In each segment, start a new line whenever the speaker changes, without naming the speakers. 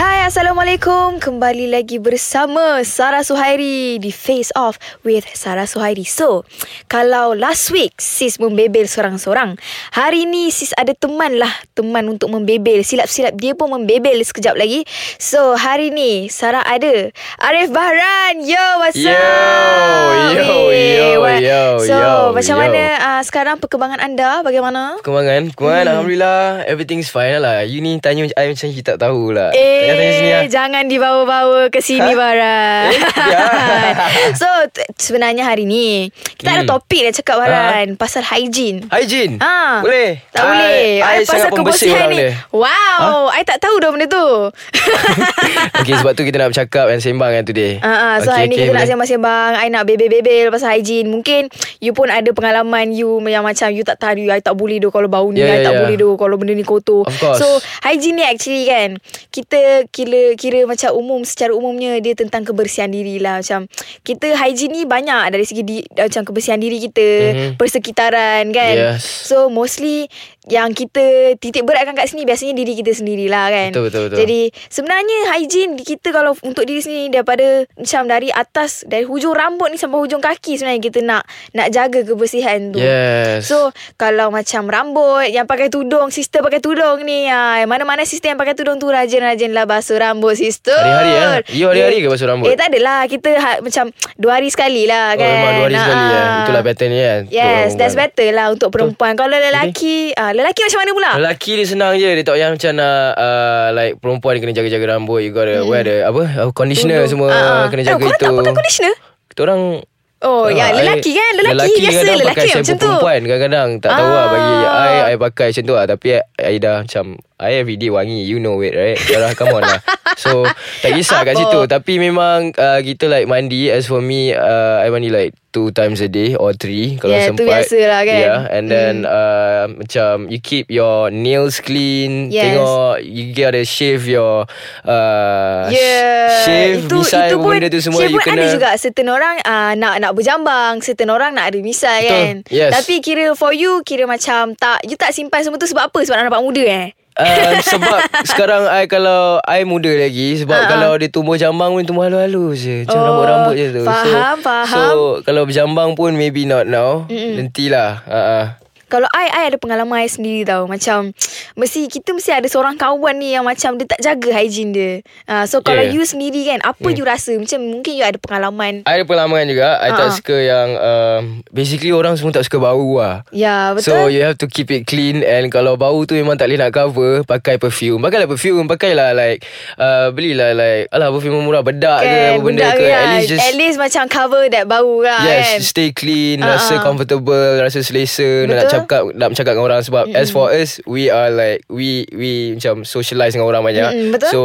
Hai Assalamualaikum. Kembali lagi bersama Sarah Suhairi Di Face Off with Sarah Suhairi. So Kalau last week Sis membebel seorang-seorang. Hari ni sis ada teman lah. Teman untuk membebel. Silap-silap dia pun membebel sekejap lagi. So hari ni Sarah ada Arif Bahran. Yo what's
Yo,
up?
yo,
Weh,
yo,
what-
yo,
So
yo,
macam
yo.
mana uh, Sekarang perkembangan anda? Bagaimana?
Perkembangan? Perkembangan
Hmm.
Alhamdulillah. Everything's fine lah. You ni tanya I macam you tak tahu lah.
Eh,
Sini lah
jangan dibawa-bawa ke sini,
Ha?
Baran.
Eh, ya.
so, t- sebenarnya hari ni, kita ada
Hmm.
topik nak cakap, Baran. Pasal hygiene.
Hygiene
Ah,
Boleh
Tak boleh.
I, I sangat pembersih orang
ni.
dia
Wow, I tak tahu dah benda tu.
Okay sebab tu kita nak bercakap Dan sembang kan today
Ah, ah, so
okay,
hari ni kita nak sembang-sembang I nak bebel-bebel pasal hygiene Mungkin You pun ada pengalaman You yang macam You tak tahu I tak boleh doh Kalau bau ni I
Yeah, yeah,
tak
yeah.
boleh doh Kalau benda ni kotor. So hygiene ni actually kan Kita kira, kira macam umum Secara umumnya Dia tentang kebersihan diri lah Macam Kita hygiene ni banyak Dari segi di, Macam kebersihan diri kita
Mhm.
Persekitaran kan
Yes.
So mostly Yang kita Titik beratkan kat sini Biasanya diri kita sendirilah kan
Betul, betul, betul.
Jadi sebenarnya hygiene kita kalau untuk diri sendiri daripada macam dari atas dari hujung rambut ni sampai hujung kaki sebenarnya kita nak nak jaga kebersihan tu.
Yes
So kalau macam rambut yang pakai tudung, sister pakai tudung ni, ah, mana-mana sister yang pakai tudung tu rajin-rajinlah basuh rambut sister.
Hari-hari, eh? You hari-hari ke basuh rambut?
Eh tak adalah, kita ha, macam dua hari sekali lah
Oh
kan.
memang dua hari sekali
Ah.
ya Itulah pattern ni kan
Yes, that's better lah untuk perempuan. Kalau lelaki, ah, lelaki macam mana pula?
Lelaki dia senang je Dia tak payah macam nak uh, Like perempuan dia kena jaga-jaga rambut You gotta wear the Apa uh, Conditioner
Tudung.
semua
Ah, ah.
Kena
Eh,
jaga
korang
itu
tak pakai conditioner?
Kita orang
Oh, ya,
Ah,
lelaki
I-
kan? Lelaki,
lelaki
biasa lelaki macam tu.
perempuan Kadang-kadang tak tahu lah Bagi
Ah.
I I pakai macam tu lah Tapi I, I dah macam I everyday wangi You know it right? Sarah come on lah. So Tak kisah kat situ. Tapi memang uh, Kita like mandi. As for me uh, I mandi like Two times a day Or three Kalau
Yeah, tu
sempat.
biasa lah kan.
Yeah And then uh, Macam You keep your nails clean
Yes.
Tengok You gotta shave your uh,
Yeah
Shave
itu,
Misai
itu pun,
benda tu semua
shave pun
kena
ada juga. Certain orang uh, Nak nak berjambang Certain orang nak ada misai
Betul.
kan?
Yes.
Tapi kira for you Kira macam tak You tak simpan semua tu Sebab apa? Sebab nak nampak muda eh
Uh, sebab sekarang I kalau I muda lagi sebab
ah.
kalau dia tumbuh jambang pun tumbuh halus-halus je. Macam
Oh,
rambut-rambut je tu.
faham,
so,
faham.
So kalau berjambang pun maybe not now. Nantilah. Uh, uh.
Kalau I I ada pengalaman I sendiri tau Macam Mesti Kita mesti ada seorang kawan ni Yang macam Dia tak jaga hygiene dia uh, So kalau
Yeah.
you sendiri kan Apa you rasa Macam mungkin you ada pengalaman
I ada pengalaman juga. I
Ah, ah.
tak suka yang um, basically orang semua tak suka bau lah.
Ya betul
So you have to keep it clean And kalau bau tu memang tak boleh nak cover Pakai perfume Pakailah perfume Pakailah like uh, Belilah like Alah perfume murah Bedak ke
kan
apa benda ke
kan.
At least just
At least macam cover that bau lah
Yes,
kan
stay clean,
Ah,
rasa
ah.
comfortable, rasa selesa nak
Betul.
Cakap nak bercakap dengan orang sebab as for us we are like we we macam socialize dengan orang banyak.
Mm-mm, betul.
So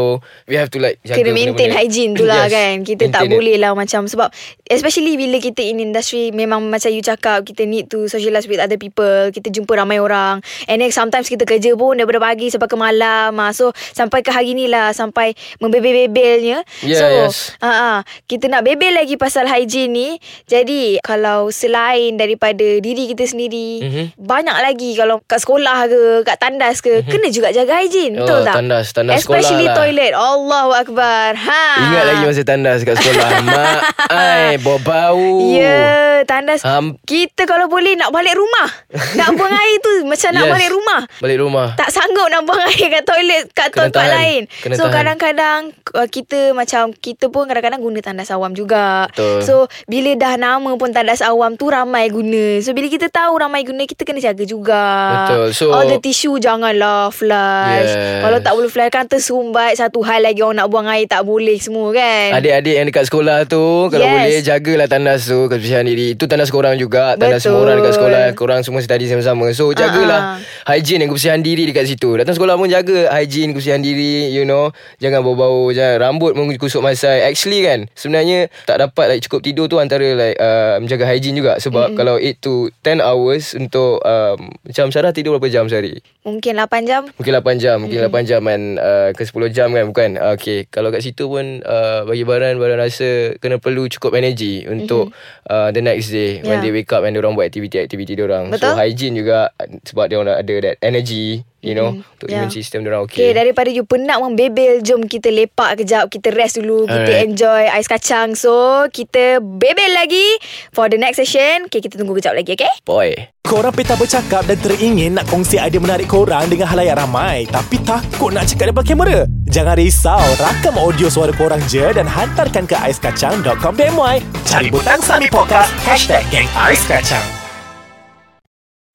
we have to like jaga
Kena maintain
benda-benda.
hygiene tu lah
Yes,
kan Kita tak
maintain it.
boleh lah macam Sebab Especially bila kita in industry Memang macam you cakap Kita need to socialize with other people Kita jumpa ramai orang And then sometimes kita kerja pun Daripada pagi sampai ke malam ah. So sampai ke hari ni lah Sampai membebel-bebelnya
Yeah,
So
yes.
ah, Kita nak bebel lagi pasal hygiene ni Jadi Kalau selain daripada diri kita sendiri
Mhm.
Banyak lagi Kalau kat sekolah ke Kat tandas ke Kena juga jaga Betul
Oh,
tak?
tandas, tandas sekolah
Especially
lah.
toilet Allahu Akbar ha.
Ingat lagi masa tandas kat sekolah. Mak ai bau bau.
Ya, tandas.
Ham-
Kita kalau boleh nak balik rumah. nak buang air tu macam nak
Yes.
balik rumah.
Balik rumah.
Tak sanggup nak buang air kat toilet kat
Kena
tempat
tahan.
lain.
Kena
so
tahan.
kadang-kadang uh, kita macam kita pun kadang-kadang guna tandas awam juga.
Betul.
So bila dah nama pun tandas awam tu ramai guna. So bila kita tahu ramai guna kita kena jaga juga.
Betul. So-
all the tissue janganlah flush.
Yes.
Kalau tak boleh flush kan tersumbat satu hal lagi orang nak buang air tak boleh semua kan.
Adik-adik yang dekat sekolah tu Kalau
Yes.
boleh Jagalah tandas tu Kebersihan diri Itu tandas korang juga Tandas
Betul.
semua orang dekat sekolah Korang semua study sama-sama So jagalah
Ah,
Hygiene dan kebersihan diri dekat situ Datang sekolah pun jaga Hygiene, kebersihan diri You know Jangan bau-bau Jangan rambut pun kusuk masai Actually kan Sebenarnya Tak dapat like cukup tidur tu Antara like uh, Menjaga hygiene juga Sebab mm-hmm. kalau 8 to 10 hours Untuk um, Macam Sarah tidur berapa jam sehari?
Mungkin 8 jam.
Mungkin 8 jam Mungkin
Hmm.
8 jam kan uh, Ke 10 jam kan Bukan uh, Okay Kalau kat situ pun uh, Bagi Baran Baran rasa Kena perlu cukup energy Untuk uh, The next day When
Ya.
they wake up And orang buat aktiviti-aktiviti orang
Betul.
So hygiene juga Sebab dia orang ada that energy You know Untuk
yeah.
immune system dia orang
Okay,
okay,
daripada you penat membebel, jom kita lepak kejap, kita rest dulu, kita
Alright.
enjoy ais kacang. So, kita bebel lagi for the next session. Okay, kita tunggu kejap lagi, okay?
Boy
Korang peta bercakap dan teringin nak kongsi idea menarik korang dengan halayak ramai tapi takut nak cakap depan kamera? Jangan risau, rakam audio suara korang je dan hantarkan ke aiskacang.com.my. Cari butang Sami Podcast, hashtag geng.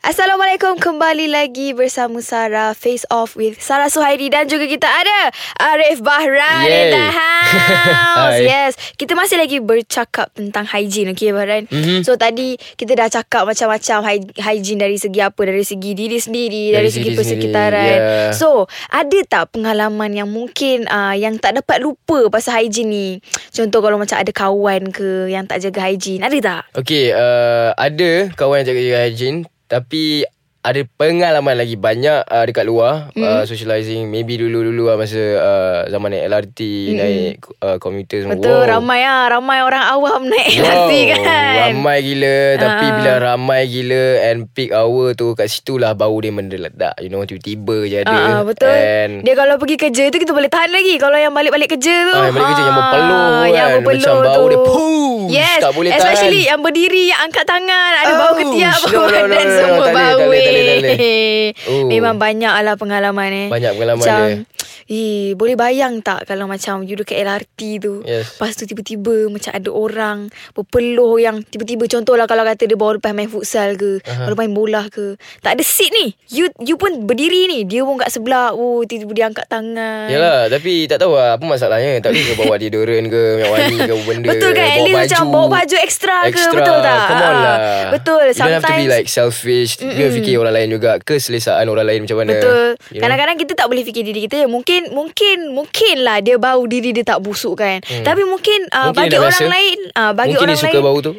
Assalamualaikum Kembali lagi bersama Sarah Face Off with Sarah Suhairi Dan juga kita ada Arif Bahran in
Yay.
the house. Yes Kita masih lagi bercakap tentang hygiene Okay Bahran
Mhm.
So tadi Kita dah cakap macam-macam hy- Hygiene dari segi apa Dari segi diri sendiri Dari,
Dari
segi persekitaran
yeah.
So Ada tak pengalaman yang mungkin uh, Yang tak dapat lupa Pasal hygiene ni Contoh kalau macam ada kawan ke Yang tak jaga hygiene Ada tak?
Okay uh, Ada kawan yang jaga-jaga hygiene Tapi ada pengalaman lagi banyak uh, dekat luar mm. uh, socializing maybe dulu-dulu lah masa uh, zaman naik LRT mm. naik uh, commuter semua
Betul ramai ah, Ramai orang awam naik
Wow,
LRT kan
Ramai gila Tapi
Ah.
bila ramai gila And peak hour tu Kat situ lah Bau dia meledak You know Tiba-tiba je ada
ah, betul.
And
Dia kalau pergi kerja tu kita boleh tahan lagi. Kalau yang balik-balik kerja tu.
Ah, yang balik kerja yang berpeluh
Ah,
kan.
Yang berpeluh
Macam bau dia, push,
Yes.
tak boleh
Especially
tahan.
yang berdiri, yang angkat tangan, ada bau
Ouch.
ketiak,
No,
bau
no, no,
badan
no, no.
semua bau.
Boleh.
eh.
Oh.
Memang banyak lah pengalaman eh.
Banyak pengalaman
macam,
dia.
Eh, boleh bayang tak kalau macam you dekat LRT tu.
Yes.
Lepas tu tiba-tiba macam ada orang berpeluh yang tiba-tiba contohlah kalau kata dia baru lepas main futsal ke, uh-huh. baru main bola ke. Tak ada seat ni. You you pun berdiri ni. Dia pun kat sebelah. Oh, tiba-tiba dia angkat tangan.
Yalah Tapi tak tahu lah Apa masalahnya Tak boleh ke bawa deodorant ke Minyak wangi ke benda
Betul kan
bawa
least macam Bawa baju ekstra, ke
Extra.
Betul tak
Come on
Ah,
lah
Betul
You don't have to be
Sometimes
like selfish mm Dia fikir orang lain juga Keselesaan orang lain macam mana
Betul
You know?
Kadang-kadang kita tak boleh fikir diri kita Mungkin Mungkin Mungkin lah Dia bau diri dia tak busuk kan hmm. Tapi mungkin, uh,
Mungkin
Bagi orang
biasa.
lain uh, Bagi
Mungkin
orang
dia suka
lain
bau tu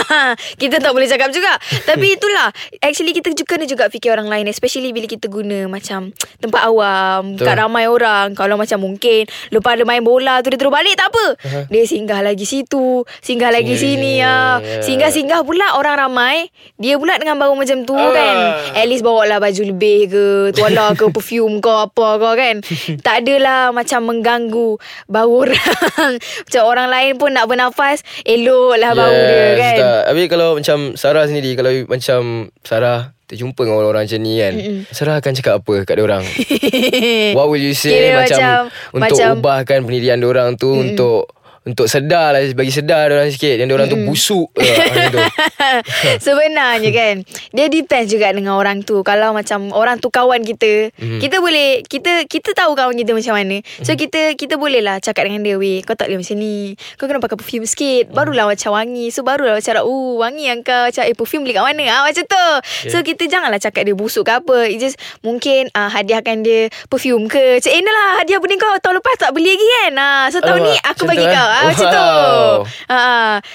kita tak boleh cakap juga Tapi itulah Actually kita juga kena juga fikir orang lain Especially bila kita guna Macam Tempat awam
Betul.
Kat ramai orang Kalau macam mungkin Lepas dia main bola tu Dia terus balik tak apa uh-huh. Dia singgah lagi situ Singgah lagi
Singgah
sini
sini,
ya.
ya.
Singgah-singgah pula Orang ramai Dia pula dengan bau macam tu
Ah.
kan At least bawa lah baju lebih ke Tuala ke perfume ke apa ke kan Tak adalah Macam mengganggu Bau orang Macam orang lain pun nak bernafas Elok lah bau dia kan
tak. Habis kalau macam Sarah sendiri Kalau macam Sarah Terjumpa dengan orang-orang macam ni kan Mm-mm. Sarah akan cakap apa kat orang What will you say
Kira
macam,
macam-
Untuk
macam-
ubahkan pendirian orang tu Mm-mm. Untuk untuk sedar lah Bagi sedar orang sikit. Yang orang tu busuk uh, macam tu.
Sebenarnya kan Dia depends juga dengan orang tu. Kalau macam Orang tu kawan kita
Mhm.
Kita boleh Kita kita tahu kawan kita macam mana. So kita Kita boleh lah Cakap dengan dia Weh kau tak boleh macam ni. Kau kena pakai perfume sikit. Barulah macam wangi. So barulah macam Uh wangi yang kau. Macam eh perfume beli kat mana? Ah, Macam tu. So kita janganlah cakap dia busuk ke apa. It just Mungkin uh, Hadiahkan dia Perfume ke. Macam eh ni lah Hadiah benda kau. Tahun lepas tak beli lagi kan? Ah, So tahun ni
Alamak,
Aku bagi
tu,
kau
eh?
ah, Macam tu
Wow.
Ha,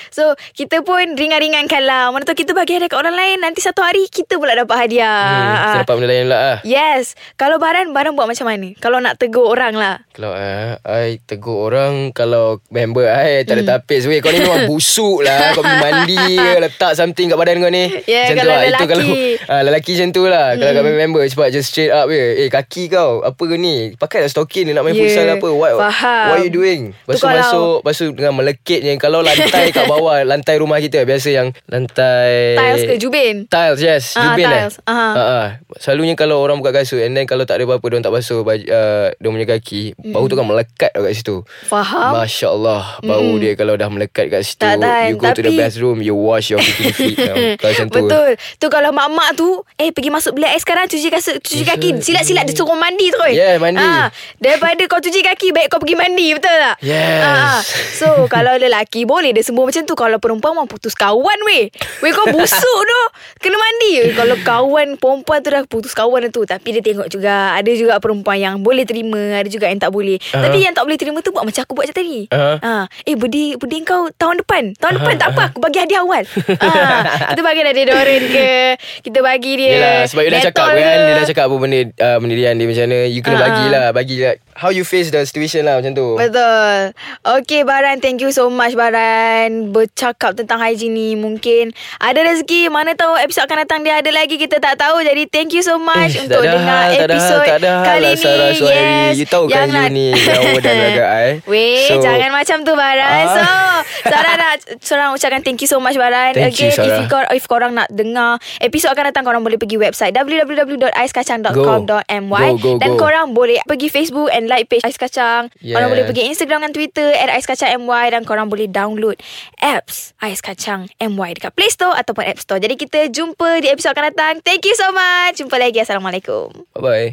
so kita pun ringan-ringankan lah. Mana tahu kita bagi hadiah kat orang lain nanti satu hari kita pula dapat hadiah.
hmm,
Ha,
dapat benda lain pula lah
Yes. Kalau Baran, Baran buat macam mana? Kalau nak tegur orang lah.
Kalau uh, I tegur orang Kalau member I Tak
Hmm.
ada tapis Weh kau ni memang busuk lah Kau pergi mandi Letak something kat badan kau ni
Yeah,
Macam tu
kalau
lah. Itu kalau uh, Lelaki macam tu lah Kalau kat member Cepat just straight up je Eh kaki kau Apa ke ni Pakai lah stocking Nak main
Yeah,
futsal apa What,
faham.
what you doing Lepas
Tu
tu Lepas tu dengan melekitnya Kalau lantai kat bawah Lantai rumah kita Biasa yang Lantai
Tiles ke jubin?
Tiles yes
Ah,
Jubin
tiles.
eh. Ah, ah. Selalunya kalau orang buka kasut And then kalau tak ada apa-apa Diorang tak basuh baju, uh, Diorang punya kaki Bau tu kan melekat kat situ
Faham?
Masya Allah Bau dia kalau dah melekat kat situ
Tak tahan,
You go to the
tapi-
bathroom You wash your freaking feet. Kalau macam tu
Betul Tu kalau mak-mak tu Eh pergi masuk bilik air sekarang Cuci kasut Cuci
Yes,
kaki. Silat-silat dia suruh mandi terus
Yeah, mandi.
Ah, Daripada kau cuci kaki Baik kau pergi mandi Betul tak
Yes.
Ah, So kalau lelaki Boleh dia semua macam tu. Kalau perempuan Memang putus kawan weh. Weh kau busuk tu. Kena mandi. Weh. Kalau kawan Perempuan tu dah putus kawan tu Tapi dia tengok juga Ada juga perempuan yang Boleh terima Ada juga yang tak boleh.
Ah.
Tapi yang tak boleh terima tu Buat macam aku buat macam tadi.
Ah.
Ah, Eh bedi bedi kau tahun depan. Tahun depan tak apa Aku bagi hadiah awal. Ah, Kita bagi dah deodorant ke. Kita bagi dia
Yelah sebab you dah cakap kan. Dia dah cakap apa benda uh, Pendirian dia macam mana You kena
Ah.
bagilah Bagi lah how you face the situation lah macam tu.
Betul. Okay Baran, thank you so much Baran. Bercakap tentang hygiene ni mungkin ada rezeki, mana tahu episod akan datang dia ada lagi kita tak tahu. Jadi thank you so much
Eh,
untuk dengar
hal, tak ada
episod
hal, tak ada hal
kali
lah,
ni.
Suhairi.
Yes.
You tahu kan you ni jauh dan agak, eh.
Weh,
So-
jangan macam tu Baran.
Ah.
So, Sarah nak Sarah ucapkan thank you so much Baran.
Thank you,
Again, if,
Sarah.
you, kor- if korang nak dengar episod akan datang korang boleh pergi website www.aiskacang.com.my
Go, go,
dan
go.
korang boleh pergi Facebook and like page Ais Kacang. Korang
Yes.
boleh pergi Instagram dan Twitter at Ais Kacang MY dan korang boleh download apps Ais Kacang MY dekat Play Store ataupun App Store. Jadi kita jumpa di episod akan datang. Thank you so much. Jumpa lagi. Assalamualaikum.
Bye-bye.